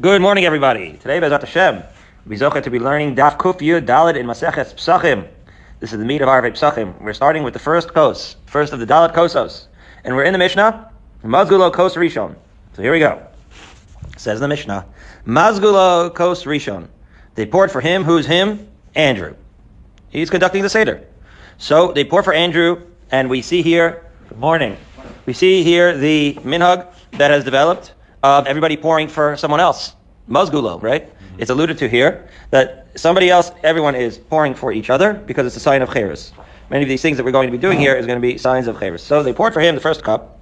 Good morning, everybody. Today, Bezat Hashem, we zoche to be learning Daf Kuf Yud Dalit in Maseches Psachim. This is the meat of our Psachim. We're starting with the first kos, first of the Dalit Kosos. And we're in the Mishnah, Mazgulo Kos Rishon. So here we go. Says the Mishnah, Mazgulo Kos Rishon. They poured for him, who's him? Andrew. He's conducting the Seder. So they pour for Andrew, and we see here, good morning, we see here the minhag that has developed of everybody pouring for someone else. Mazgulo, right? Mm-hmm. It's alluded to here that somebody else, everyone is pouring for each other because it's a sign of chayrus. Many of these things that we're going to be doing here is going to be signs of chayrus. So they poured for him the first cup.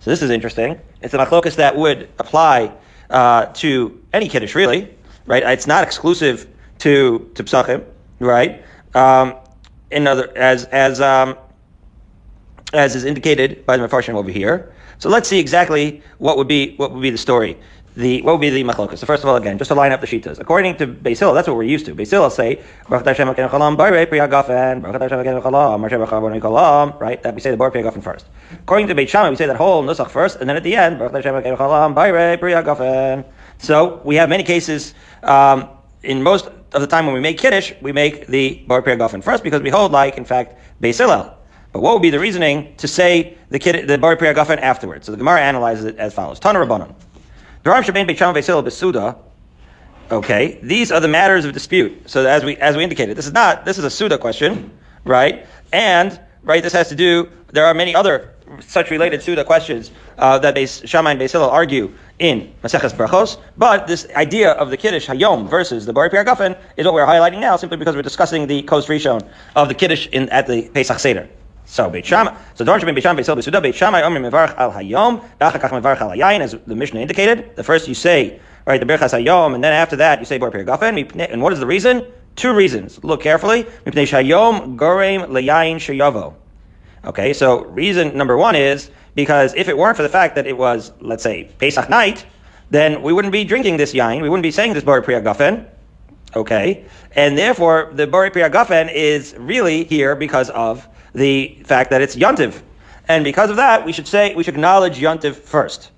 So this is interesting. It's a machlokas that would apply uh, to any kiddush, really, right? It's not exclusive to to psachim, right? Um, in other as as um, as is indicated by the Mefarshim over here. So let's see exactly what would be what would be the story. The what would be the machlokas? So first of all, again, just to line up the shitas. According to Beis that's what we're used to. Beis say right? That we say the bar priyagofen first. According to Beit Shammai, we say that whole nusach first, and then at the end, Batashama Ken Khalam, Bayra Priya Gafan. so we have many cases. Um, in most of the time when we make kiddush, we make the bar priyagofen first because we hold like in fact Beis Hillel. But what would be the reasoning to say the kid, the bar priyagofen afterwards? So the Gemara analyzes it as follows: Tana Rabbanon. Daram Shabbein Beit Shammai Beis Besuda. Okay, these are the matters of dispute. So as we as we indicated, this is not this is a Suda question, right? And right, this has to do. There are many other such related Suda questions uh, that Beis Shammai and Beis Hillel argue in Maseches Brachos. But this idea of the Kiddush Hayom versus the Bari Gafen is what we're highlighting now, simply because we're discussing the Kos Rishon of the Kiddush in at the Pesach Seder. So Beit Shammai, so Dorn Shabbat Beit Shammai Beisel Besuda Beit Shammai Omer Mevarach Al Hayom Dachakach Mevarach Al Hayayin, as the Mishnah indicated. The first you say right the Berchas Hayom, and then after that you say Bar Gafen. And what is the reason? Two reasons. Look carefully. Mipnei Shayom Gorem Leyayin. Okay, so reason number one is because if it weren't for the fact that it was, let's say, Pesach night, then we wouldn't be drinking this yain. We wouldn't be saying this Bari Priya Gafen. Okay, and therefore the Bari Priya Gafen is really here because of the fact that it's Yontiv. And because of that, we should say, we should acknowledge Yontiv first.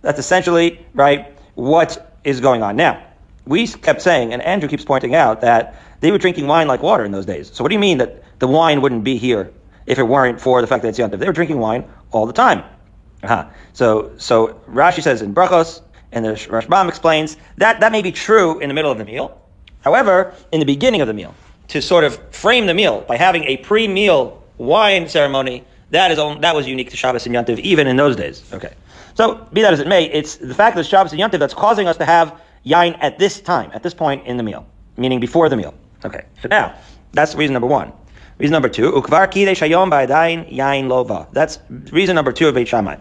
That's essentially, right, what is going on. Now, we kept saying, and Andrew keeps pointing out, that they were drinking wine like water in those days. So what do you mean that the wine wouldn't be here if it weren't for the fact that it's Yontif. They were drinking wine all the time. Uh-huh. So, so Rashi says in Brachos, and the Rashbam explains that that may be true in the middle of the meal. However, in the beginning of the meal, to sort of frame the meal by having a pre-meal wine ceremony, that is that was unique to Shabbos and Yontif even in those days. Okay. So, be that as it may, it's the fact that Shabbos and Yontif that's causing us to have yain at this time, at this point in the meal, meaning before the meal. Okay. So now, that's reason number one. Reason number two, ukvar shayom yain lova. That's reason number two of Beit Shammai.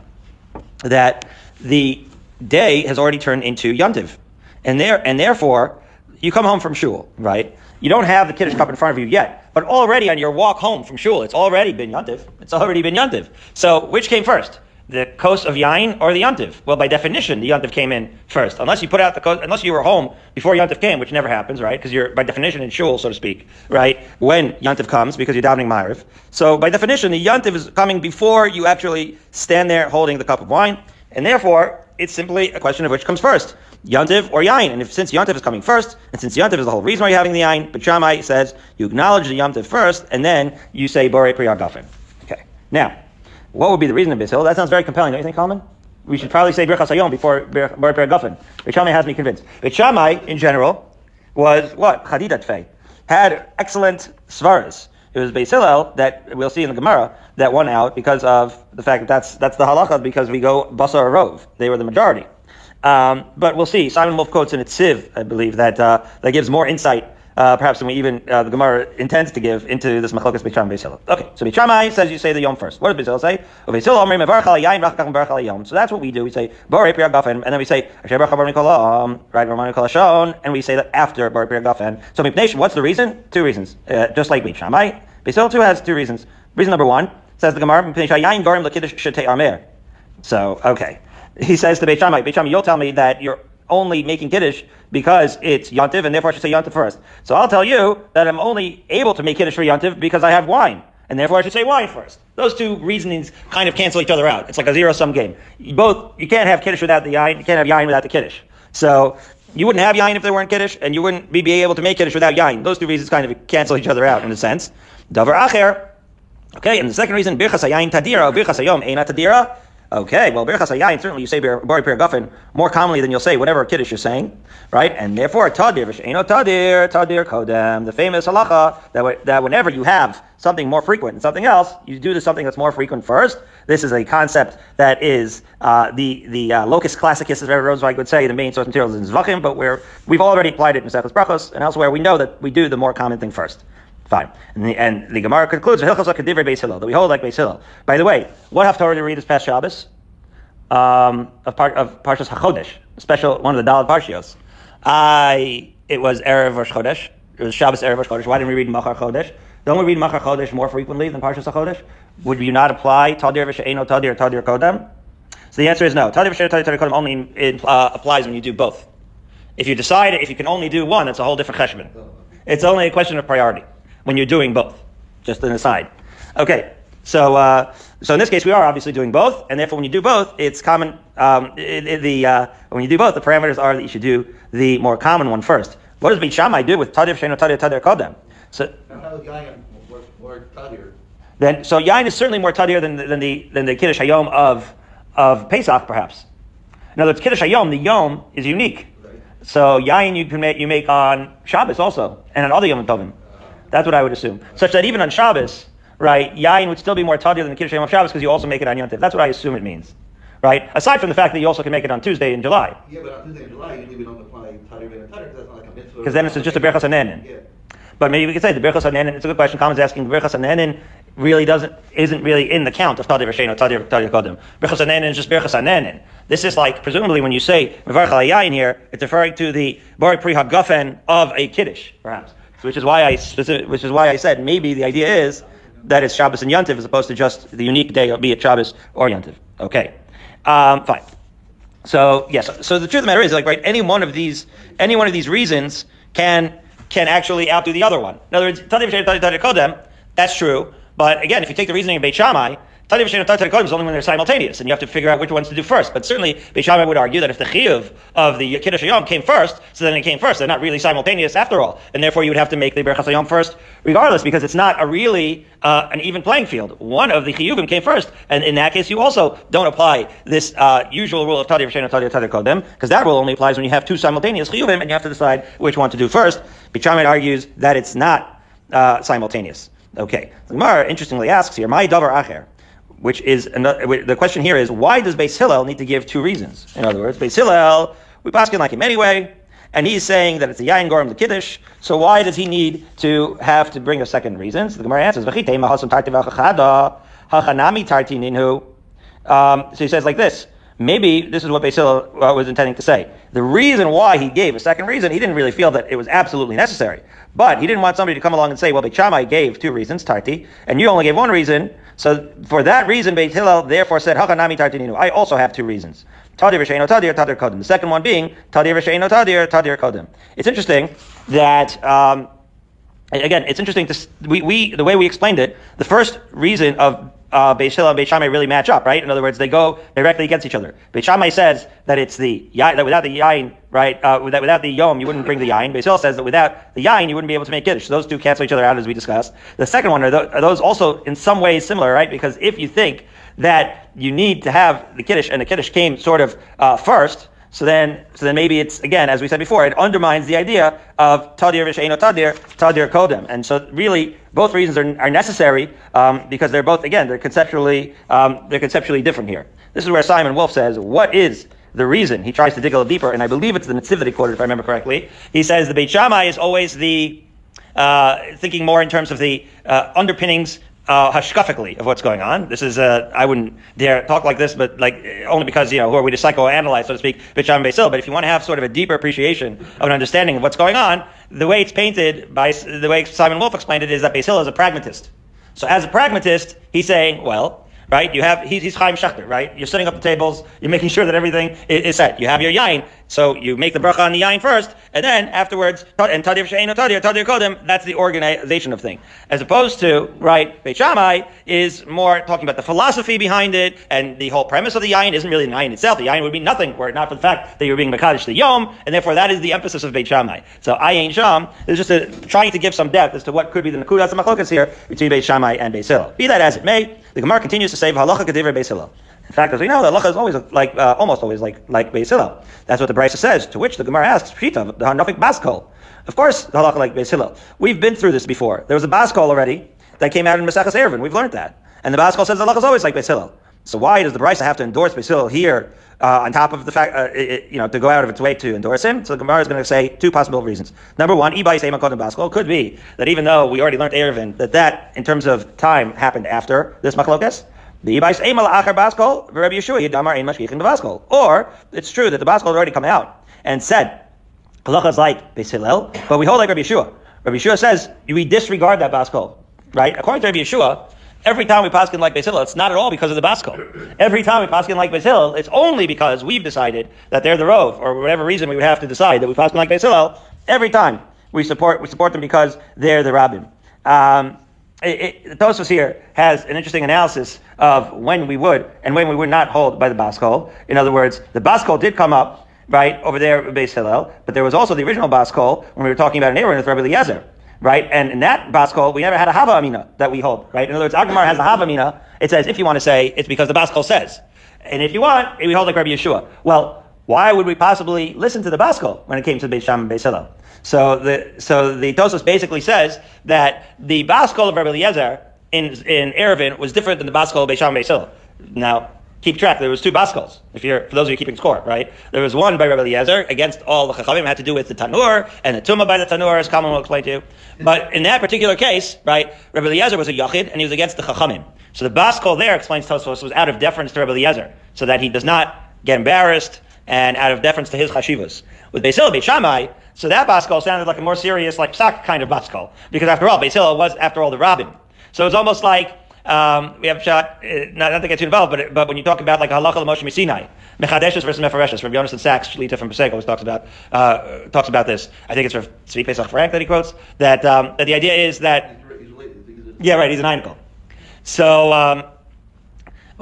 That the day has already turned into yontiv. And there, and therefore, you come home from shul, right? You don't have the kiddush cup in front of you yet, but already on your walk home from shul, it's already been yontiv. It's already been yontiv. So, which came first? The coast of yain or the yantiv? Well, by definition, the yantiv came in first. Unless you put out the coast, unless you were home before yantiv came, which never happens, right? Because you're by definition in shul, so to speak, right? When yantiv comes, because you're davening ma'ariv. So by definition, the yantiv is coming before you actually stand there holding the cup of wine, and therefore it's simply a question of which comes first, yantiv or yain. And if since yantiv is coming first, and since yantiv is the whole reason why you're having the yain, but Shammai says you acknowledge the yantiv first, and then you say bore priyagafen. Okay. Now. What would be the reason of Beis That sounds very compelling, don't you think, Kalman? We should probably say Birchas Hayom before Bar Guffin. Beit has me convinced. Beit in general, was what? Chadidat Fei. Had excellent svaras. It was Beis Hillel that we'll see in the Gemara that won out because of the fact that that's, that's the halacha because we go Basar Rov. They were the majority. Um, but we'll see. Simon Wolf quotes in its Siv, I believe, that, uh, that gives more insight uh, perhaps than we even uh, the Gemara intends to give into this machlokas Beit Shammai Okay, so Beit Shammai says you say the Yom first. What does Beis say? So that's what we do. We say Bar Gafen, and then we say right and we say that after Bar Gafen. So Nation, what's the reason? Two reasons. Uh, just like Beit Shammai, too has two reasons. Reason number one says the Gemara So okay, he says to Beit Shammai, you'll tell me that you're only making Kiddush because it's Yontiv, and therefore I should say Yontiv first. So I'll tell you that I'm only able to make Kiddush for Yontiv because I have wine. and therefore I should say wine first. Those two reasonings kind of cancel each other out. It's like a zero sum game. You both you can't have kiddush without the yain. You can't have yain without the kiddush. So you wouldn't have yain if there weren't kiddush, and you wouldn't be, be able to make kiddush without yain. Those two reasons kind of cancel each other out in a sense. Davar acher. Okay, and the second reason, birchas hayayin tadira, birchas hayom eina tadira. Okay, well, Birchas Hayayin, certainly you say Bari Pir Guffin more commonly than you'll say whatever Kiddush you're saying, right? And therefore, Tadir, V'She'eno Tadir, Tadir Kodem, the famous halacha that, that whenever you have something more frequent and something else, you do the something that's more frequent first. This is a concept that is uh, the the uh, locus classicus, as Rabbi Rosenzweig would say, the main source material is in Zvachim, but where we've already applied it in Mesechus Brachos and elsewhere, we know that we do the more common thing first. Fine. And the, and the Gemara concludes, that we hold like Beis Hillel. By the way, what haftarah to read this past Shabbos? Um, of, part, of Parshas HaChodesh, special, one of the Dalad Parshios. I, it was Erev Rosh Chodesh. It was Shabbos Erev Rosh Chodesh. Why didn't we read Machar Chodesh? Don't we read Machar Chodesh more frequently than Parshas HaChodesh? Would you not apply Tadir V'She'eno Tadir Tadir Kodem? So the answer is no. Tadir V'She'eno Tadir Tadir Kodem only uh, applies when you do both. If you decide, if you can only do one, it's a whole different cheshbon. It's only a question of priority when you're doing both. Just an aside. Okay, so uh, so in this case, we are obviously doing both, and therefore, when you do both, it's common. Um, the uh, when you do both, the parameters are that you should do the more common one first. What does Beit Shammai do with tadir sheno tadir tadir kodem? So then, so yain is certainly more tadir than, than the than the kiddush hayom of of Pesach, perhaps. In other words, kiddush hayom, the yom is unique. So yain you can make you make on Shabbos also, and on other yom tovim. That's what I would assume. Such that even on Shabbos, right, yain would still be more tadir than the kiddush of Shabbos because you also make it on Yom That's what I assume it means. Right? Aside from the fact that you also can make it on Tuesday in July. Yeah, but on Tuesday in July, usually we don't apply tadir and tadir because that's not like a mitzvah. Because then it's just a berachas anenin. Yeah. But maybe we could say the berachas anenin. It's a good question. Commons asking the berachas hanenin really doesn't isn't really in the count of tadir v'shein or tadir tadir kodem. Berachas hanenin is just berachas hanenin. This is like presumably when you say mevarch yain here, it's referring to the bari pri hagafen of a kiddush, perhaps. So which is why I which is why I said maybe the idea is that it's Shabbos and Yontiv as opposed to just the unique day, be it Shabbos or Yontiv. Okay, um, fine. So yes, so the truth of the matter is, like, right, any one of these, any one of these reasons can can actually outdo the other one. In other words, that's true. But again, if you take the reasoning of Beit Shammai, Tadi is only when they're simultaneous, and you have to figure out which ones to do first. But certainly, Beit would argue that if the chiyuv of the Kiddush Hayom came first, so then it came first. They're not really simultaneous after all, and therefore you would have to make the Berachas Hayom first, regardless, because it's not a really uh, an even playing field. One of the chiyuvim came first, and in that case, you also don't apply this uh, usual rule of V'Shem and Tadi Tadi Kodem, because that rule only applies when you have two simultaneous chiyuvim, and you have to decide which one to do first. Beit Shammai argues that it's not uh, simultaneous. Okay. The Gemara interestingly asks here, "My davar acher." Which is another, the question here is why does Beis Hillel need to give two reasons? In other words, Beis Hillel, we pass like him anyway, and he's saying that it's a yain gorim the kiddush. So why does he need to have to bring a second reason? So the Gemara answers, um, so he says like this. Maybe this is what Beis Hillel uh, was intending to say. The reason why he gave a second reason, he didn't really feel that it was absolutely necessary. But he didn't want somebody to come along and say, well, Beit Shammai gave two reasons, Tarti, and you only gave one reason. So for that reason, Beit Hillel therefore said, Hakanami Tartininu. I also have two reasons. Tadir V'Sheino Tadir, Tadir Kodim. The second one being, Tadir V'Sheino Tadir, Tadir Kodim. It's interesting that, um, again, it's interesting to, we, we, the way we explained it, the first reason of uh, Beis Hillel and Beis Shammai really match up, right? In other words, they go directly against each other. Beis Shammai says that it's the that without the yain, right? Uh, without, without the yom, you wouldn't bring the yain. Beis Hillel says that without the yain, you wouldn't be able to make kiddush. So those two cancel each other out, as we discussed. The second one are, th- are those also in some ways similar, right? Because if you think that you need to have the kiddush, and the kiddush came sort of uh, first, so then, so then maybe it's again, as we said before, it undermines the idea of tadir v'sheino tadir, tadir kodem. And so, really, both reasons are, are necessary um, because they're both again they're conceptually um, they're conceptually different here. This is where Simon Wolf says, "What is the reason?" He tries to dig a little deeper, and I believe it's the he quoted, if I remember correctly. He says the Beit Shammai is always the uh, thinking more in terms of the uh, underpinnings uh, hashkafically of what's going on. This is, uh, I wouldn't dare talk like this, but like only because, you know, who are we to psychoanalyze, so to speak, Bicham Basil. But if you want to have sort of a deeper appreciation of an understanding of what's going on, the way it's painted by, the way Simon Wolf explained it is that Basil is a pragmatist. So as a pragmatist, he's saying, well, right? You have he's, he's Chaim Shechter, right? You're setting up the tables, you're making sure that everything is, is set. You have your yain, so you make the bracha on the yain first, and then afterwards, and tadir she'enu tadir tadir kodem. That's the organization of thing, as opposed to right. Beit Shammai is more talking about the philosophy behind it, and the whole premise of the yain isn't really the yain itself. The yain would be nothing were it not for the fact that you're being mekadosh the yom, and therefore that is the emphasis of Beit Shammai. So ayin sham is just a, trying to give some depth as to what could be the nakudas machlokas here between Beit Shammai and Beit. Be that as it may, the Gemara continues to say halacha kedivrei Beit Hillel. In fact, as we know, the halacha is always like, uh, almost always like, like Beis. That's what the Brisa says, to which the Gemara asks, Pshita, the Hanafik Baskol. Of course, the halacha like Beis. We've been through this before. There was a Baskol already that came out in Maseches Eruvin. We've learned that. And the Baskol says the halacha is always like Beis. So why does the Brisa have to endorse Beis here, uh, on top of the fact, uh, it, you know, to go out of its way to endorse him? So the Gemara is going to say two possible reasons. Number one, Ibai Seima Kodem Baskol could be that even though we already learned Eruvin, that that, in terms of time, happened after this Machlokas, the Ibais Eimal Achar Baskol, Rabbi Yeshua Yidamar Ein Mashkich in the Baskol. Or it's true that the Baskol had already come out and said Halacha is like Beis Hillel, but we hold like Rabbi Yeshua. Rabbi Yeshua says we disregard that Baskol, right? According to Rabbi Yeshua, every time we paskin like Beis Hillel, it's not at all because of the Baskol. Every time we paskin like Beis Hillel, it's only because we've decided that they're the Rove, or whatever reason we would have to decide that we paskin like Beis Hillel. Every time we support we support them because they're the Rabbim. Um, it, it, Tosfos here has an interesting analysis of when we would and when we would not hold by the Baskol. In other words, the Baskol did come up right over there at Beis Hillel, but there was also the original Baskol when we were talking about an Aaron with Rabbi Eliezer. Right, and in that Baskol, we never had a Hava Amina that we hold. Right, in other words, Agmar has a Hava Amina. It says if you want to say it's because the Baskol says, and if you want, we hold like Rabbi Yeshua. Well, why would we possibly listen to the Baskol when it came to Beis Sham and Beis Hillel? So the so the Tosfos basically says that the Baskol of Rabbi Eliezer in in Eruvin was different than the Baskol of Beisham Beisil. Now keep track. There was two Baskols. If you're for those of you keeping score, right? There was one by Rabbi Eliezer against all the Chachamim. Had to do with the Tanur and the Tumah by the Tanur, as Kalman will explain to you. But in that particular case, right, Rabbi Eliezer was a Yachid and he was against the Chachamim. So the Baskol there explains Tosfos was out of deference to Rabbi Eliezer, so that he does not get embarrassed and out of deference to his chashivas. With Basil Beit Shammai, so that Baskol sounded like a more serious, like Psak kind of Baskol. Because after all, Basil was, after all, the Rabbin. So it's almost like, um, we have shot, uh, not, not to get too involved, but, but when you talk about like halacha l'moshe misinai, mechadeshes versus mefareshes, from Yonason Sacks, Shlita from Pesach always talks about, uh, talks about this. I think it's from Tzvi Pesach Frank that he quotes, that, um, that the idea is that, yeah, right, he's an Einkel. So, um,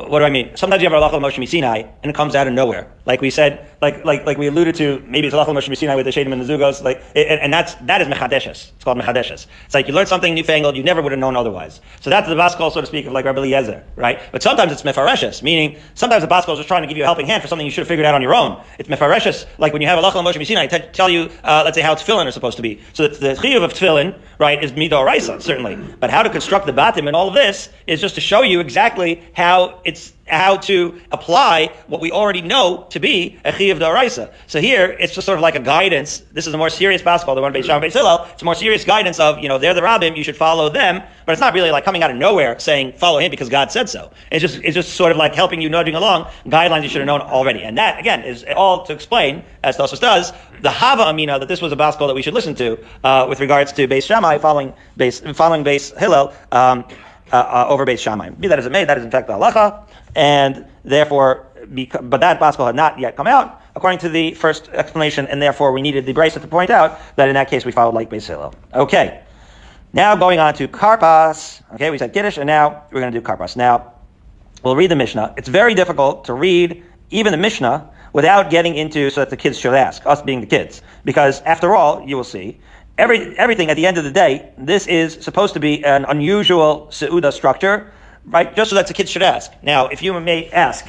what do I mean? Sometimes you have a Moshe Sinai, and it comes out of nowhere. Like we said, like like like we alluded to, maybe it's Halachal Moshe Sinai with the Shadim and the Zugos, like, and, and that's that is mechadeshes. It's called mechadeshes. It's like you learn something newfangled you never would have known otherwise. So that's the baskol, so to speak, of like Rabbi Eliezer, right? But sometimes it's mefareshes, meaning sometimes the baskol is just trying to give you a helping hand for something you should have figured out on your own. It's mefareshes, like when you have a Halachal Moshe Sinai, t- tell you, uh, let's say how tefillin are supposed to be. So the, the chiyuv of tefillin, right, is midah raisa certainly, but how to construct the batim and all of this is just to show you exactly how it's how to apply what we already know to be a chi of daraisa. So here, it's just sort of like a guidance. This is a more serious baskol, the one based on Hillel. It's a more serious guidance of, you know, they're the rabbim, you should follow them, but it's not really like coming out of nowhere saying follow him because God said so. It's just, it's just sort of like helping you nudging along guidelines you should have known already. And that, again, is all to explain, as Tosfos does, the Hava Amina, that this was a baskol that we should listen to, uh, with regards to Beis Shammai following base, following Beis Hillel, um, uh, uh, over Beis Shammai. Be that as it may, that is in fact the halacha and therefore, but that gospel had not yet come out, according to the first explanation, and therefore we needed the bracelet to point out that in that case we followed like Beis Hillel. Okay. Now going on to Karpas. Okay, we said Kiddush, and now we're going to do Karpas. Now, we'll read the Mishnah. It's very difficult to read even the Mishnah without getting into so that the kids should ask, us being the kids. Because after all, you will see, every, everything at the end of the day, this is supposed to be an unusual Seuda structure right? Just so that the kids should ask. Now, if you may ask,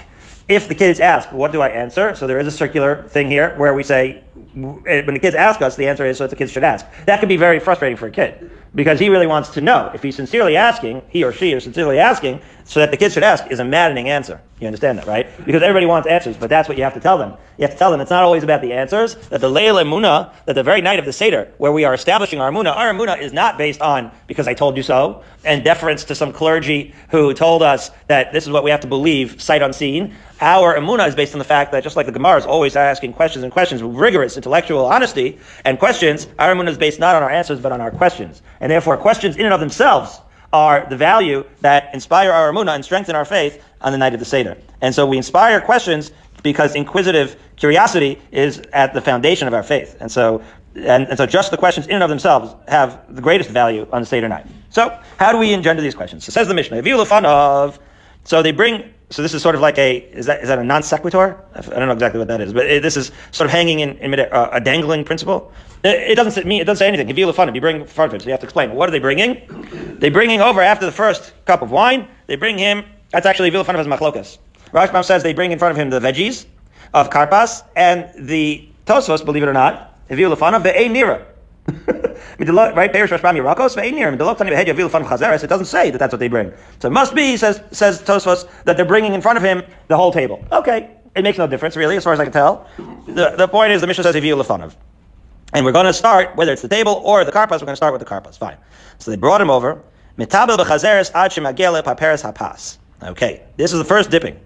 if the kids ask, what do I answer? So there is a circular thing here where we say, when the kids ask us, the answer is so that the kids should ask. That can be very frustrating for a kid because he really wants to know. If he's sincerely asking, he or she is sincerely asking, so that the kids should ask is a maddening answer. You understand that, right? Because everybody wants answers, but that's what you have to tell them. You have to tell them it's not always about the answers, that the Leil Muna, that the very night of the Seder, where we are establishing our Muna, our Muna is not based on because I told you so, and deference to some clergy who told us that this is what we have to believe, sight unseen. Our Amuna is based on the fact that just like the Gemara is always asking questions and questions with rigorous intellectual honesty and questions, our Amuna is based not on our answers, but on our questions. And therefore, questions in and of themselves are the value that inspire our amuna and strengthen our faith on the night of the Seder. And so we inspire questions because inquisitive curiosity is at the foundation of our faith. And so, and, and so just the questions in and of themselves have the greatest value on the Seder night. So how do we engender these questions? So says the Mishnah, of so they bring, so this is sort of like a, is that, is that a non sequitur? I don't know exactly what that is, but it, this is sort of hanging in, in mid, uh, a dangling principle. It, doesn't mean, it doesn't say anything. If you if you bring front of him, so you have to explain. What are they bringing? They bringing over after the first cup of wine, they bring him, that's actually Vila of his machlokas. Rashbam says they bring in front of him the veggies of karpas, and the Tosfos, believe it or not, Vila Fanav, the Nira right? Perish Rashbam Yerakos ve'enirim. The Lokhtani Behedya vila fun of Chazeres. It doesn't say that that's what they bring. So it must be, says says Tosfos, that they're bringing in front of him the whole table. Okay, it makes no difference really, as far as I can tell. The, the point is, the Mishnah says Yaviu Lefanav. And we're going to start, whether it's the table or the karpas, we're going to start with the karpas. Fine. So they brought him over. Mitabel b'chazeres ad shemagele paperes hapas. Okay, this is the first dipping.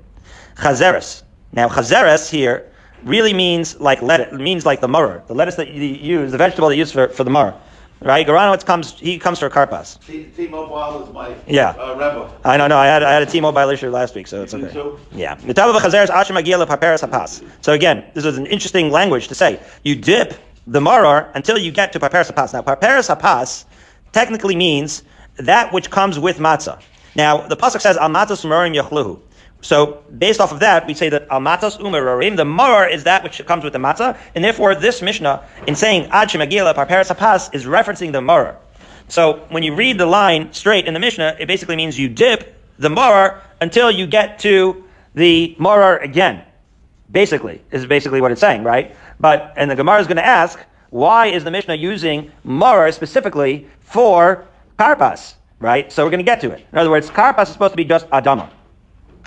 Chazeres. Now, chazeres here really means like lettuce, means like the murr, the lettuce that you use, the vegetable that you use for, for the murr. Right? Garanowitz comes, he comes for karpas. T-Mobile is my yeah. uh, rebel. I know, no, I had, I had a T-Mobile issue last week, so it's okay. So? Yeah. So again, this is an interesting language to say. You dip the maror until you get to paperes hapas. Now, paperes hapas technically means that which comes with matzah. Now, the pasuk says, "Al matzah sumarim yachluhu." So based off of that, we say that al matzos umararim, the maror is that which comes with the matzah, and therefore this Mishnah, in saying ad shemagila parperes hapas, is referencing the maror. So when you read the line straight in the Mishnah, it basically means you dip the maror until you get to the maror again. Basically, is basically what it's saying, right? But and the Gemara is going to ask, why is the Mishnah using mar specifically for karpas? Right? So we're going to get to it. In other words, karpas is supposed to be just adama.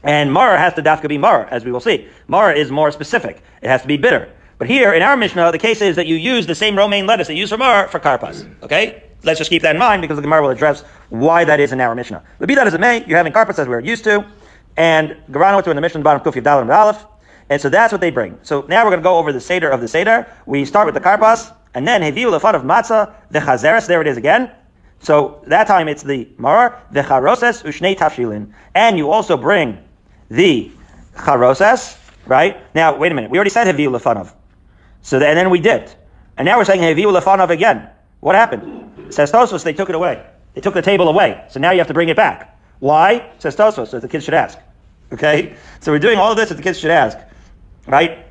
And mar has to dafka be mar, as we will see. Mar is more specific. It has to be bitter. But here in our Mishnah, the case is that you use the same romaine lettuce that you use for mar for karpas. Okay? Let's just keep that in mind because the Gemara will address why that is in our Mishnah. But be that as it may, you're having karpas as we're used to. And Garano to in the Mishnah bottom Kuf Yadal and Aleph. And so that's what they bring. So now we're going to go over the Seder of the Seder. We start with the karpas, and then Heviu Lefan of Matzah, the Chazeres, there it is again. So that time it's the Maror, the Charoses, Ushnei Tafshilin. And you also bring the charosas, right? Now, wait a minute. We already said heviu lefanov. So, the, and then we dipped. And now we're saying heviu lefanov again. What happened? Says Tosfos, they took it away. They took the table away. So now you have to bring it back. Why? Says Tosfos, so the kids should ask. Okay? So we're doing all of this that the kids should ask. Right?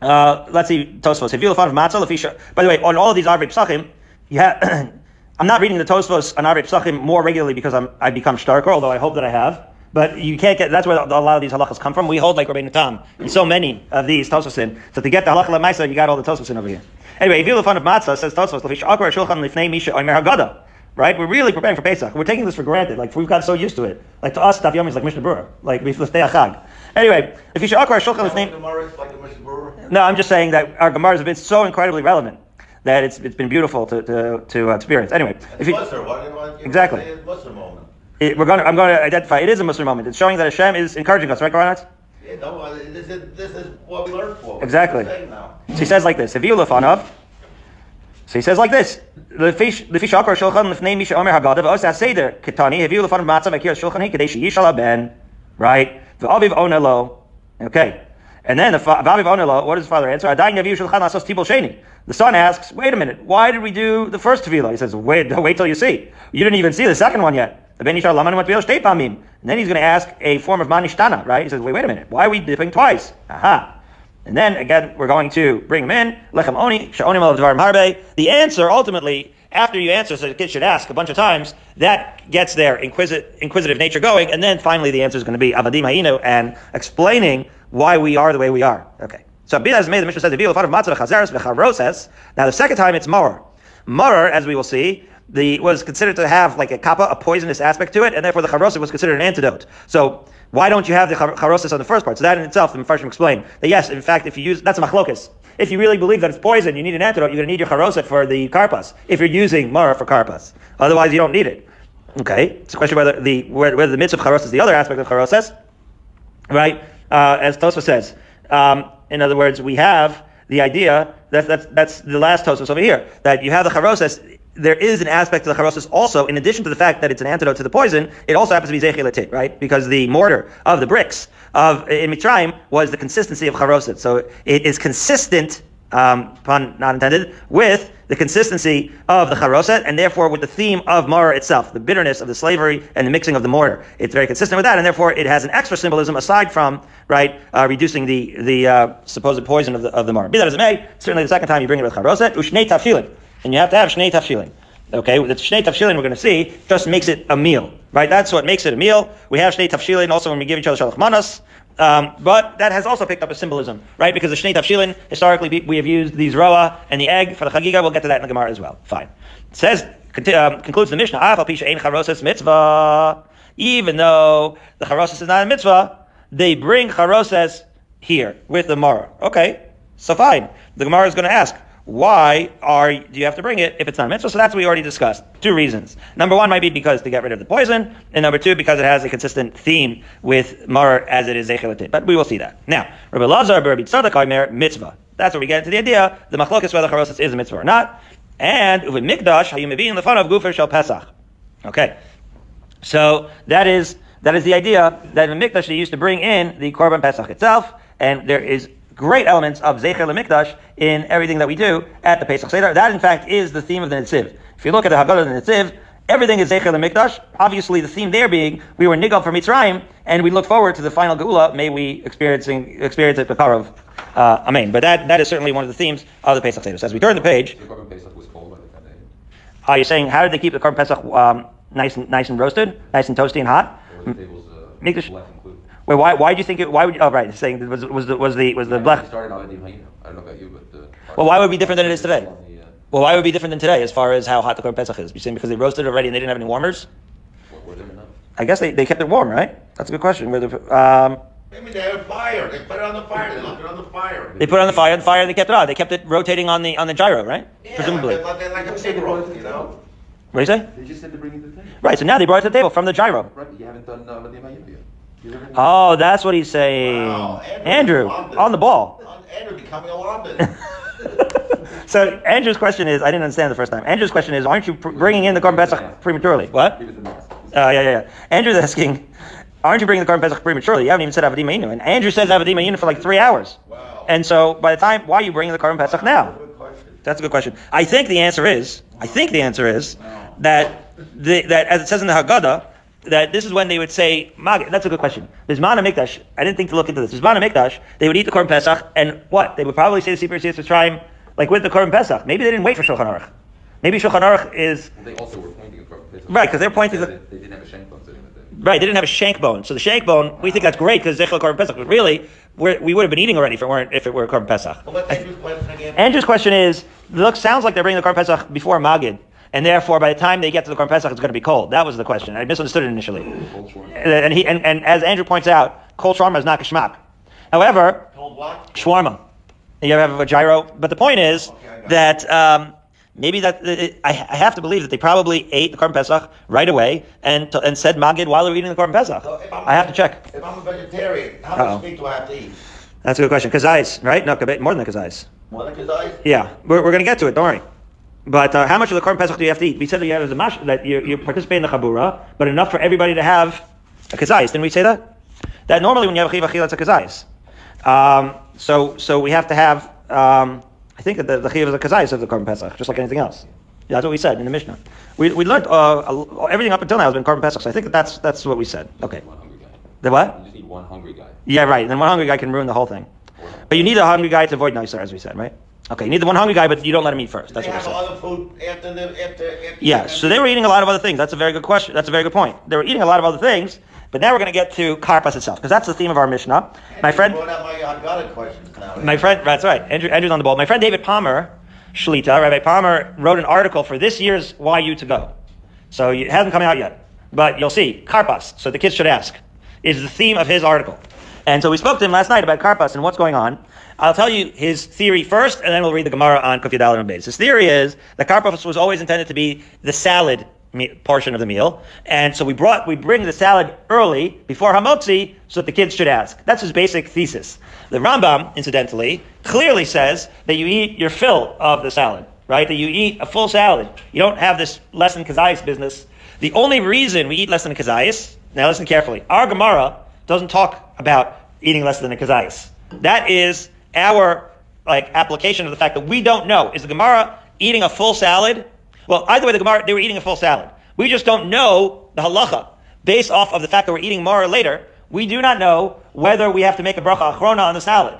Uh, let's see, Tosfos. Lefanov matzah lefisha. By the way, on all of these Arvei Psachim, yeah, I'm not reading the Tosfos on Arvei Psachim more regularly because I'm, I become starker, although I hope that I have. But you can't get, that's where a lot of these halachas come from. We hold like Rabbeinu Tam in so many of these Tososin. So to get the halacha lemaisa, you got all the Tososin over here. Anyway, if you of matzah, says lifnei misha. Right? We're really preparing for Pesach. We're taking this for granted. Like, we've got so used to it. Like, to us, Daf Yomi is like Mishnah Berurah. Like, we stay a chag. Anyway, if you should akar shulchan lifnei... No, I'm just saying that our Gemaras have been so incredibly relevant that it's, it's been beautiful to, to, to uh, experience. Anyway. If you, exactly. It, we're going to, I'm going to identify it is a Muslim moment. It's showing that Hashem is encouraging us, right, Garanat? Yeah, no, this is, this is what we learned for. Exactly. So he says like this: If you of, so he says like this: Lefish akar shulchan lefnei misha omer hagadav os aseder kitani heviu lefanav matzah makir shulchan he kadesh yishal ben right v'aviv onelo okay and then the Vaviv Onelo, what does his father answer? The son asks, wait a minute, why did we do the first Tefillah? He says, wait, wait till you see. You didn't even see the second one yet. And then he's going to ask a form of manishtana, right? He says, wait, wait a minute, why are we dipping twice? Aha. And then again, we're going to bring him in. Lechem oni, sha'onim harbe. The answer ultimately, after you answer, so the kid should ask a bunch of times, that gets their inquisit- inquisitive nature going, and then finally the answer is going to be avadim ha'inu and explaining why we are the way we are. Okay. So Bina has made the Mishnah says. Now the second time it's mar. Mar, as we will see, the was considered to have like a kappa, a poisonous aspect to it, and therefore the charosis was considered an antidote. So why don't you have the charosis on the first part? So that in itself, the Mepharshim explain that yes, in fact, if you use that's a machlokas. If you really believe that it's poison, you need an antidote. You're going to need your charoset for the karpas. If you're using mara for karpas, otherwise you don't need it. Okay, it's a question whether the whether the mitzvah of charos is the other aspect of charoses, right? Uh, as Tosfa says. Um, in other words, we have the idea that that's that's the last Tosfos over here that you have the charoses there is an aspect to the charosis also, in addition to the fact that it's an antidote to the poison, it also happens to be zechilatit, right? Because the mortar of the bricks of in Mitzrayim was the consistency of charoset. So it is consistent, um, pun not intended, with the consistency of the charoset, and therefore with the theme of Mara itself, the bitterness of the slavery and the mixing of the mortar. It's very consistent with that, and therefore it has an extra symbolism aside from right uh, reducing the the uh, supposed poison of the of the Mara. Be that as it may, certainly the second time you bring it with charoset, ushnei tafshilin, and you have to have shnei tafshilin. Okay, the shnei tafshilin we're going to see just makes it a meal, right? That's what makes it a meal. We have shnei tafshilin also when we give each other shalach manas. Um, but that has also picked up a symbolism, right? Because the Shnei Tafshilin, historically, we have used these roa and the egg for the Chagiga. We'll get to that in the Gemara as well. Fine. It says, um, concludes the Mishnah, Af ein charoses mitzvah. Even though the charoses is not a mitzvah, they bring charoses here with the Mara. Okay, so fine. The Gemara is going to ask, why are do you have to bring it if it's not mitzvah? So that's what we already discussed. Two reasons. Number one might be because to get rid of the poison, and number two because it has a consistent theme with mar as it is zechilatit. But we will see that. Now, Rabbi Lazar, Rabbi Tzadok, mitzvah. That's where we get into the idea. The machlokas whether charosis is a mitzvah or not. And uvi mikdash hayum in the fun of gufer shel pesach. Okay, so that is that is the idea that in mikdash they used to bring in the korban pesach itself, and there is great elements of Zecher LeMikdash in everything that we do at the Pesach Seder. That, in fact, is the theme of the Nitziv. If you look at the Haggadah of the Nitziv, everything is Zecher LeMikdash. Obviously, the theme there being we were Nigal for Mitzrayim, and we look forward to the final Geula. May we experiencing, experience it of uh, Amen. But that, that is certainly one of the themes of the Pesach Seder. So as we turn the page, are you saying how did they keep the Korban Pesach um, nice and nice and roasted, nice and toasty and hot? Mikdash. Wait, why? Why do you think it? Why would? You, oh, right. Saying was was the was the was the black. Started out I don't know about you, but. Uh, well, why would it be different than it is today? The, uh, well, why would it be different than today as far as how hot the Korban Pesach is? You saying because they roasted it already and they didn't have any warmers? Were there enough? I guess they, they kept it warm, right? That's a good question. Where the, um, Maybe they had fire. They put it on the fire. They left it on the fire. They put it on the fire. The fire. They kept it on. They kept it rotating on the on the gyro, right? Yeah, Presumably. Like, like, like a pig roast, you know. What do you say? They just said to bring it to the table. Right. So now they brought it to the table from the gyro. Right, but you haven't done uh, Vadim Hayim yet. You haven't- Oh, that's what he's saying. Wow, Andrew, Andrew. on the ball. Andrew becoming a lobbyist. so Andrew's question is, I didn't understand the first time. Andrew's question is, aren't you pr- bringing in the Korban Pesach prematurely? What? Give it to Mass. Uh, yeah, yeah, yeah. Andrew's asking, aren't you bringing the Korban Pesach prematurely? You haven't even said Avadim Mayinu. And Andrew says Avadim Mayinu for like three hours. Wow. And so by the time, why are you bringing the Korban Pesach now? That's a good question. I think the answer is, I think the answer is that, the, that as it says in the Haggadah, that this is when they would say, magid. that's a good question. Bismana Mikdash, I didn't think to look into this. Bismana Mikdash, they would eat the Korban Pesach, and what? They would probably say the Sipur Siyas Mitzrayim, like with the Korban Pesach. Maybe they didn't wait for Shulchan Aruch. Maybe Shulchan Aruch is, Well, they also were pointing at Korban Pesach. Right, because they're pointing They, to- they didn't have a shank bone sitting right, they didn't have a shank bone. So the shank bone, we think that's great because Zechel Korban Pesach, but really, we're, we would have been eating already if it weren't, if it were Korban Pesach. Well, Andrew's question again? Andrew's question is, look, sounds like they're bringing the Korban Pesach before Magid, and therefore by the time they get to the Korban Pesach, it's going to be cold. That was the question. I misunderstood it initially. And, he, and, and as Andrew points out, cold shawarma is not kashmak. However, shawarma, you ever have a gyro. But the point is Okay, that um, maybe that I, I have to believe that they probably ate the Korban Pesach right away and and said Magid while they were eating the Korban Pesach. So I'm have to check. If I'm a vegetarian, how Uh-oh. much meat do I have to eat? That's a good question. Kazais, right? No, more than the kazais. More than kazais? Yeah, we're, we're going to get to it. Don't worry. But uh, how much of the Korban Pesach do you have to eat? We said that you have as mash, that you, you participate in the chabura, but enough for everybody to have a kazais. Didn't we say that? That normally when you have a chiv it's a kazais. Um, so so we have to have. Um, I think that the, the chiv is a kazais of the Korban Pesach, just like anything else. Yeah, that's what we said in the Mishnah. We, we learned uh, everything up until now has been Korban Pesach. So I think that that's that's what we said. Okay. One hungry guy. The what? You just need one hungry guy. Yeah, right. And then one hungry guy can ruin the whole thing. But you need a hungry guy to avoid nicer, as we said, right? Okay, you need the one hungry guy, but you don't let him eat first. They That's what have we said. other food after the after. after Yeah, so they were eating a lot of other things. That's a very good question. That's a very good point. They were eating a lot of other things, but now we're going to get to karpas itself, because that's the theme of our Mishnah. My friend, my now. my friend, that's right. Andrew, Andrew's on the ball. My friend David Palmer, Shlita, Rabbi Palmer, wrote an article for this year's YU to go. So it hasn't come out yet, but you'll see karpas. So the kids should ask is the theme of his article. And so we spoke to him last night about karpas and what's going on. I'll tell you his theory first, and then we'll read the Gemara on Kuf Yadal and Beis. His theory is that karpas was always intended to be the salad me- portion of the meal, and so we brought we bring the salad early before hamotzi so that the kids should ask. That's his basic thesis. The Rambam, incidentally, clearly says that you eat your fill of the salad. right? That you eat a full salad. You don't have this less than kazayis business. The only reason we eat less than a kazayis, now listen carefully, our Gemara doesn't talk about eating less than a kazayis. That is our like application of the fact that we don't know. Is the Gemara eating a full salad? Well, either way, the Gemara, they were eating a full salad. We just don't know the halacha. Based off of the fact that we're eating more later, we do not know whether we have to make a bracha achrona on the salad.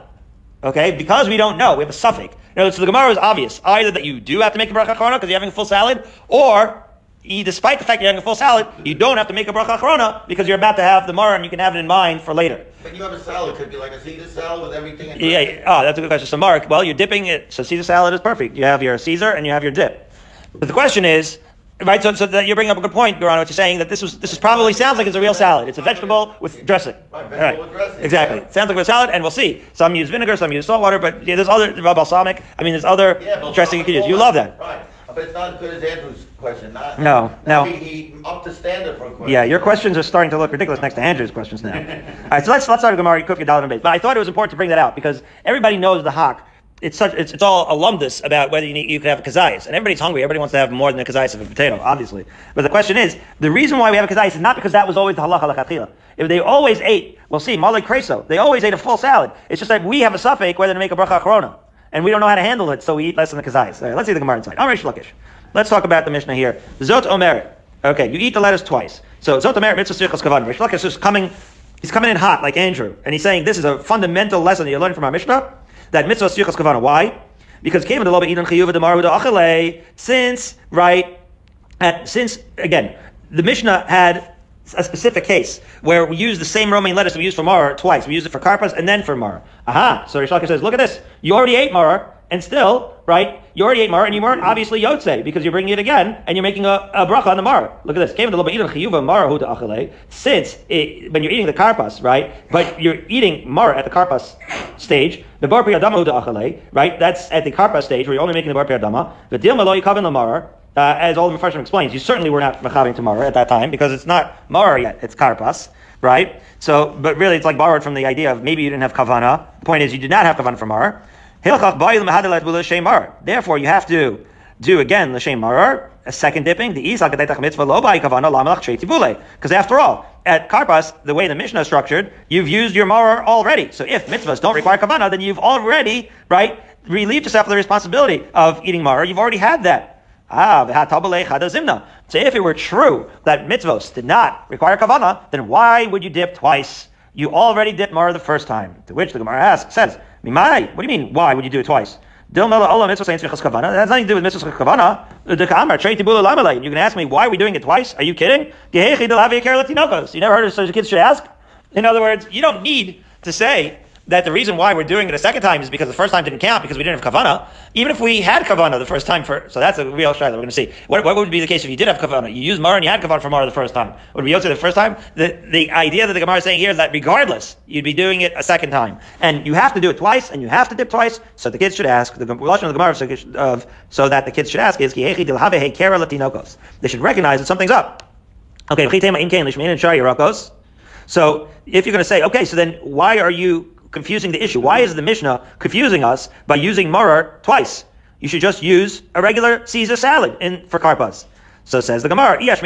Okay? Because we don't know. We have a suffix. No, so the Gemara is obvious. Either that you do have to make a bracha achrona because you're having a full salad, or you, despite the fact you're having a full salad, you don't have to make a bracha achrona because you're about to have the mar and you can have it in mind for later. When you have a salad, it could be like a Caesar salad with everything. in Yeah, it. yeah. Oh, that's a good question. So, Mark, well, you're dipping it. So, Caesar salad is perfect. You have your Caesar and you have your dip. But the question is, right? So, so that you're bringing up a good point, Gorano. What you're saying that this was this is probably sounds like it's a real salad. It's a vegetable with dressing. Right, vegetable with dressing, Exactly. yeah. Sounds like a salad, and we'll see. Some use vinegar, some use salt water, but yeah, there's other balsamic. I mean, there's other Yeah, dressing you can use. You love that. Right. But it's not as good as Andrew's question. Not, No, no. He, he up to standard for a question. Yeah, your questions are starting to look ridiculous next to Andrew's questions now. All right, so let's let's start with Gemara Kuf Yadal and Beis. But I thought it was important to bring that out because everybody knows the hawk. It's such it's, it's all alumnus about whether you need, you can have a kazayas, and everybody's hungry. Everybody wants to have more than a kazayas of a potato, obviously. But the question is, the reason why we have a kazayas is not because that was always the halacha lachatchila. If they always ate, we'll see, malik kreso, they always ate a full salad. It's just that we have a suffix whether to make a bracha achrona, and we don't know how to handle it, so we eat less than the kazayas. Right, let's see the Gemara inside. Amrish Lakish. Let's talk about the Mishnah here. Zot Omer. Okay, you eat the lettuce twice. So Zot Omer mitzvah sichas kavan. Rish is coming. He's coming in hot like Andrew, and he's saying this is a fundamental lesson that you learn from our Mishnah. That mitzvah sichas kavan. Why? Because came the loba idan chiyuv the maru achale. Since right, at, since again the Mishnah had a specific case where we use the same romaine lettuce we use for mar twice. We use it for karpas and then for mar. Aha! So Rish says, look at this. You already ate mar, and still, right? You already ate mar, and you weren't obviously yotze because you're bringing it again, and you're making a, a bracha on the mar. Look at this. Came the. Since it, when you're eating the karpas, right? But you're eating mar at the karpas stage. The bar priyadama right? That's at the karpas stage where you're only making the bar priyadama. The dil malo yikaven the mar. Uh, as all the Mepharshim explains, you certainly were not machaving to Mara at that time because it's not Mara yet, it's Karpas, right? So, but really it's like borrowed from the idea of maybe you didn't have Kavana. The point is you did not have Kavana for Mara. Therefore, you have to do again the l'shem marar, a second dipping, the tibule. Because after all, at karpas, the way the Mishnah is structured, you've used your marar already. So if mitzvahs don't require kavana, then you've already right relieved yourself of the responsibility of eating marar. You've already had that. Ah. So if it were true that mitzvos did not require kavana, then why would you dip twice? You already dipped mar the first time. To which the Gemara asks, says, Mimai, what do you mean, why would you do it twice? That has nothing to do with mitzvah kavana. You can ask me why are we doing it twice? Are you kidding? You never heard of such a kid should ask. In other words, you don't need to say that the reason why we're doing it a second time is because the first time didn't count because we didn't have kavana. Even if we had kavana the first time for, so that's a real shayla. We're going to see what, what would be the case if you did have kavana. You used mara and you had kavana for mara the first time. Would we also the first time? The the idea that the Gemara is saying here is that regardless, you'd be doing it a second time, and you have to do it twice, and you have to dip twice. So the kids should ask the lashon of the Gemara of so that the kids should ask is. They should recognize that something's up. Okay. So if you're going to say, okay, so then why are you confusing the issue? Why is the Mishnah confusing us by using marar twice? You should just use a regular Caesar salad in for karpas. So says the Gemara. If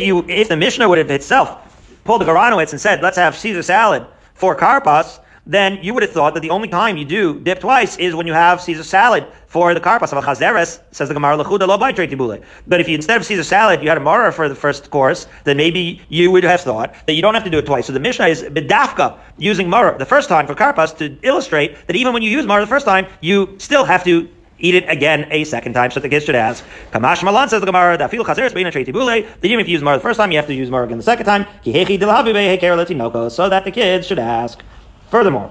you if the Mishnah would have itself pulled the Garanowitz and said, "Let's have Caesar salad for karpas," then you would have thought that the only time you do dip twice is when you have Caesar salad for the karpas of chazeres, says the Gemara, lechuda lo tibule. But if you instead of Caesar salad you had a mara for the first course, then maybe you would have thought that you don't have to do it twice. So the Mishnah is bedafka using mara the first time for karpas to illustrate that even when you use mara the first time, you still have to eat it again a second time. So the kids should ask. Kamash Malan says the Gemara that feel chazeres bein. That even if you use mara the first time, you have to use mara again the second time. So that the kids should ask. Furthermore,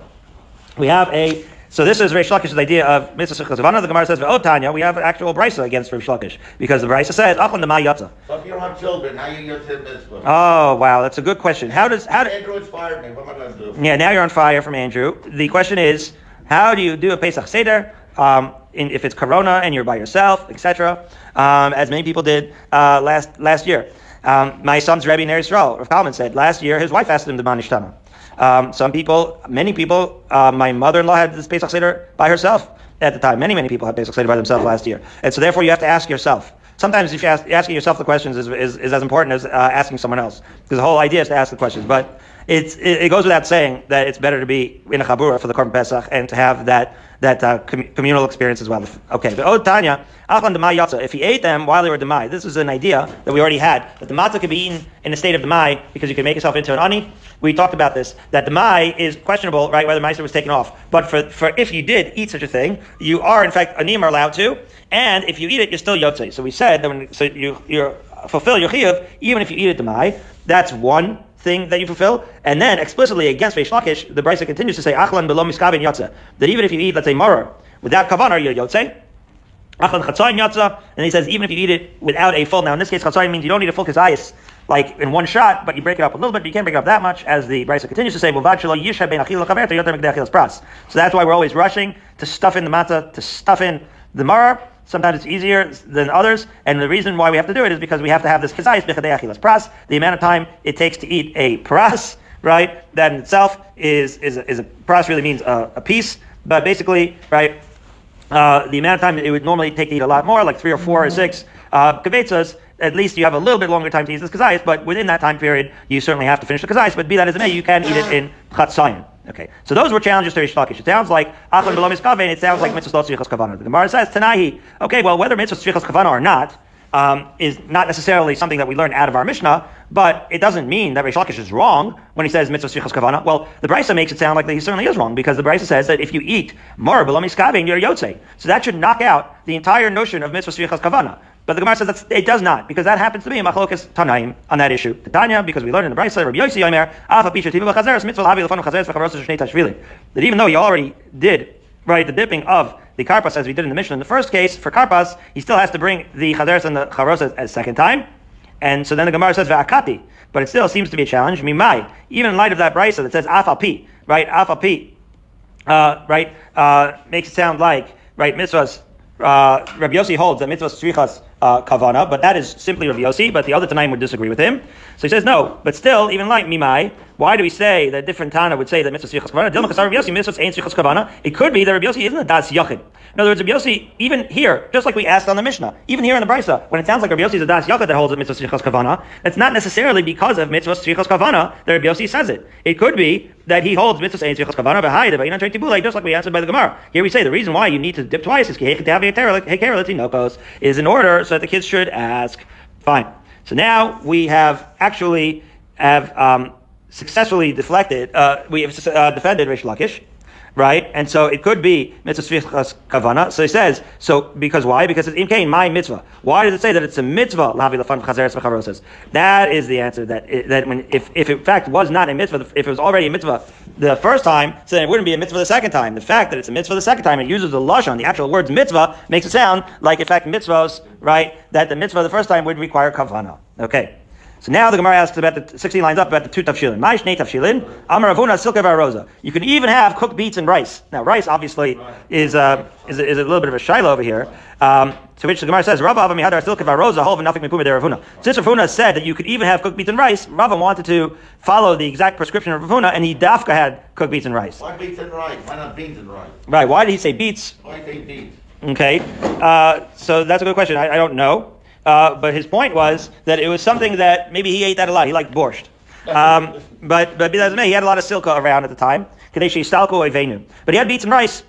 we have a so this is Reish Lakish's idea of mitzvah sichas. The Gemara says, "Oh Tanya, we have actual brisa against Reish Lakish because the brisa says, "Achon the yatza." So if you don't have children, how you your to mitzvah? Oh wow, that's a good question. How does how? Do, Andrew inspired me. What am I going to do? yeah, now you're on fire from Andrew. The question is, how do you do a Pesach Seder? Um, in, if it's Corona and you're by yourself, etc., um, as many people did uh, last last year. Um, my son's Rebbe Ner Yisrael, Rav Kalman said last year his wife asked him to manishtana. Um, some people, many people, uh, my mother-in-law had this Pesach Seder by herself. at the time. Many, many people had Pesach Seder by themselves last year. And so therefore you have to ask yourself. Sometimes if you ask, asking yourself the questions is, is, is as important as uh, asking someone else. Because the whole idea is to ask the questions. But it's, it, it goes without saying that it's better to be in a chabura for the Korban Pesach and to have that that uh, com- communal experience as well. Okay, but oh Tanya, achlan demai yatza. If he ate them while they were demai, this is an idea that we already had that the matzah could be eaten in a state of demai because you can make yourself into an ani. We talked about this that the mai is questionable, right? Whether meiser was taken off, but for, for if you did eat such a thing, you are in fact anim are allowed to, and if you eat it, you're still yotze. So we said that when so you you fulfill your chiyuv even if you eat it the mai. That's one thing that you fulfill. And then explicitly against Reish the Brisa continues to say, Achlan below miskavin yotze. That even if you eat, let's say, maror, without kavanah, you're yotze. Achlan chatzayin yotze. And he says, even if you eat it without a full, now in this case, chatzayin means you don't need a full kazayas, like in one shot, but you break it up a little bit, you can't break it up that much, as the Brisa continues to say, so that's why we're always rushing to stuff in the matzah, to stuff in the maror, Sometimes it's easier than others, and the reason why we have to do it is because we have to have this kizayis pras. The amount of time it takes to eat a pras, right? That in itself is is a, is a pras really means a, a piece, but basically, right? Uh, the amount of time it would normally take to eat a lot more, like three or four or six uh, at least you have a little bit longer time to eat this kazayis, but within that time period, you certainly have to finish the kazayis. But be that as it may, you can eat it in chatzayin. Okay, so those were challenges to Rish. It sounds like Achlan Below Miskaven, it sounds like Mitzvah Tzrichas Kavana. The Gemara says, Tanahi, okay, well, whether Mitzvah Tzrichas Kavana or not, um, is not necessarily something that we learn out of our Mishnah, but it doesn't mean that Rish is wrong when he says mitzvah tzrichas kavana. Well, the Brisa makes it sound like that he certainly is wrong because the Brisa says that if you eat more below miskavin, you're yotze. So that should knock out the entire notion of mitzvah tzrichas kavana. But the Gemara says that it does not, because that happens to be a machlokas tanaim on that issue. The Tanya, because we learned in the Brisa, Rabbi Yossi Yomer, Afa Pisha Tiva Chazeres, Mitzvah Lavi Lefanu Chazeres V'Charos Shnei Tashvili. That even though he already did, right, the dipping of the karpas as we did in the Mishnah in the first case, for karpas, he still has to bring the Chazeres and the Charos a second time. And so then the Gemara says V'Akati, but it still seems to be a challenge. Mimai, even in light of that Brisa that says Afa Pi, right, Afa Pi, uh, right, uh, makes it sound like, right, mitzvahs, uh, Rabbi Yossi holds that mitzvahs tzrichas uh, kavana, but that is simply Rav Yossi, but the other Tanaim would disagree with him. So he says no, but still, even like Mimai, why do we say that different Tana would say that mitzvah sichas kavana? Dilma kasar Yossi, kavana. It could be that Rav Yossi isn't a das yachid. In other words, Rav Yossi, even here, just like we asked on the Mishnah, even here in the Brisa, when it sounds like Rav Yossi is a das yachid that holds that mitzvah sichas kavana, it's not necessarily because of mitzvah sichas kavana that Rav Yossi says it. It could be that he holds mitzvah ain't sichas kavana behind it, just like we answered by the Gemara. Here we say the reason why you need to dip twice is is in order so that the kids should ask. Fine. So now we have actually have um, successfully deflected. Uh, we have uh, defended Rish Lakish right? And so it could be mitzvah kavana. So he says, so because why? Because it's imkain my mitzvah. Why does it say that it's a mitzvah? Lavi lafan chazeres. That is the answer. That it, that when if if in fact was not a mitzvah, if it was already a mitzvah the first time, so then it wouldn't be a mitzvah the second time. The fact that it's a mitzvah the second time, it uses the lashon, the actual words mitzvah, makes it sound like in fact mitzvahs, right? That the mitzvah the first time would require kavana. Okay. So now the Gemara asks about the 16 lines up about the two tafshilin. Maish ne tafshilin, amar avuna silka varosa. You can even have cooked beets and rice. Now rice obviously is, uh, is, a, is a little bit of a shiloh over here. Um, to which the Gemara says, Rava Ava Mihadar Silka Varoza, Hov nothing Mipuma de Rav Huna. Since Rav Huna said that you could even have cooked beets and rice, Rava wanted to follow the exact prescription of Rav Huna, and he dafka had cooked beets and rice. Why beets and rice? Why not beans and rice? Right. Why did he say beets? Why say beets? Okay. Uh, so that's a good question. I, I don't know. Uh, but his point was that it was something that maybe he ate that a lot. He liked borscht. Um, but but he had a lot of silka around at the time. But he had beets and rice.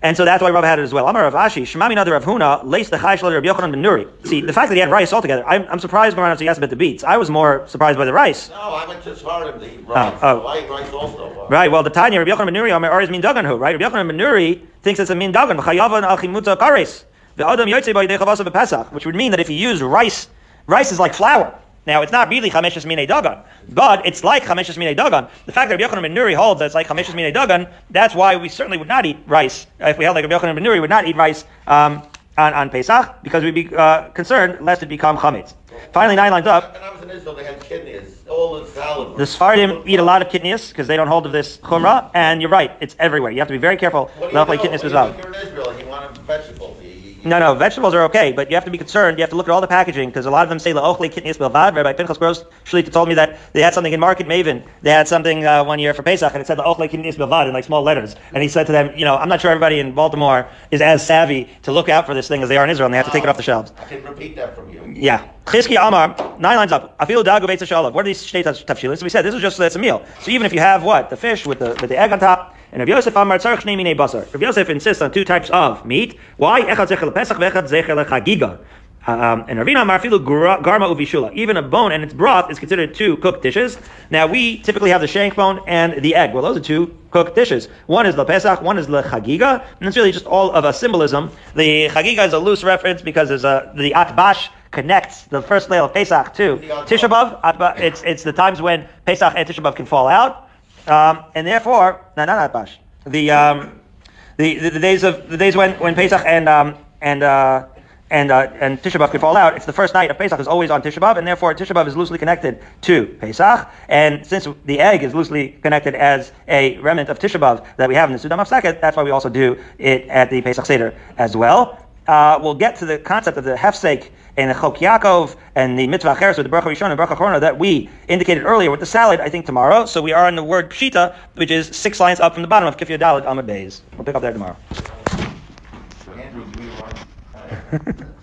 And so that's why Rav had it as well. Amar Rav Ashi, Shemami Nada Rav Huna, lace the Chayshal Rav Yochanan ben Nuri. See, the fact that he had rice altogether, I'm, I'm surprised he asked about the beets. I was more surprised by the rice. No, I went to Sfardim to eat rice. Oh, oh. I rice also. Right, well, the Tanya, Rav Yochanan ben Nuri, Amar Ariz Min Dagan right? Rav Yochanan ben Nuri thinks it's a Min Dagan, V'chayavan al Chimuta Kares. V'adam Yotzei B'yidei Chavasa B'Pesach, which would mean that if you use rice Rice is like flour. Now, it's not really chameshes mine dagan, but it's like chameshes mine dagan. The fact that Rabbi Yochanan ben Nuri holds that it's like chameshes mine dagan, that's why we certainly would not eat rice. If we held like Rabbi Yochanan ben Nuri, would not eat rice um, on, on Pesach because we'd be uh, concerned lest it become chametz. Finally, nine lines up. When I was in Israel, they had kitnias, all the salad. The Sfardim eat a lot of kitnias because they don't hold of this chumrah, and you're right, it's everywhere. You have to be very careful. What do you know? When you look, you're in Israel and you want a vegetable. You, you No, no, vegetables are okay, but you have to be concerned. You have to look at all the packaging because a lot of them say la'ochle kitnias bilvad. Rabbi Pinchas Gross Shalita told me that they had something in Market Maven. They had something uh, one year for Pesach, and it said la'ochle kitnias bilvad in like small letters. And he said to them, you know, I'm not sure everybody in Baltimore is as savvy to look out for this thing as they are in Israel, and they have to take it off the shelves. I can repeat that from you. Yeah. Chizki Amar, nine lines up. Afilu dagu shalom. What are these state tafshilim? So we said this is just that's a meal. So even if you have what the fish with the with the egg on top, and Rav Yosef Amar tzarich shnei minei basar. Rav Yosef insists on two types of meat. Why? Echad zecher lepesach ve'echad zecher lechagiga. Um, and Ravina gra- garma uvishula. Even a bone and its broth is considered two cooked dishes. Now we typically have the shank bone and the egg. Well, those are two cooked dishes. One is the Pesach, one is the Chagiga, and it's really just all of a symbolism. The Chagiga is a loose reference because there's a, the Atbash connects the first layer of Pesach to Tisha B'Av. It's, it's the times when Pesach and Tisha B'Av can fall out. Um, and therefore, no, not Atbash. The, um, the, the, the days of, the days when, when Pesach and, um, and, uh, and uh, and Tisha B'av could fall out. It's the first night of Pesach is always on Tisha B'av, and therefore Tisha B'av is loosely connected to Pesach. And since the egg is loosely connected as a remnant of Tisha B'av that we have in the Sudam of Seket, that's why we also do it at the Pesach Seder as well. Uh, we'll get to the concept of the hefsek and the chok Yaakov and the mitzvah cheres with the bracha rishon and bracha chorona that we indicated earlier with the salad. I think tomorrow. So we are on the word pshita, which is six lines up from the bottom of Kifya Dalit Amad. We'll pick up there tomorrow.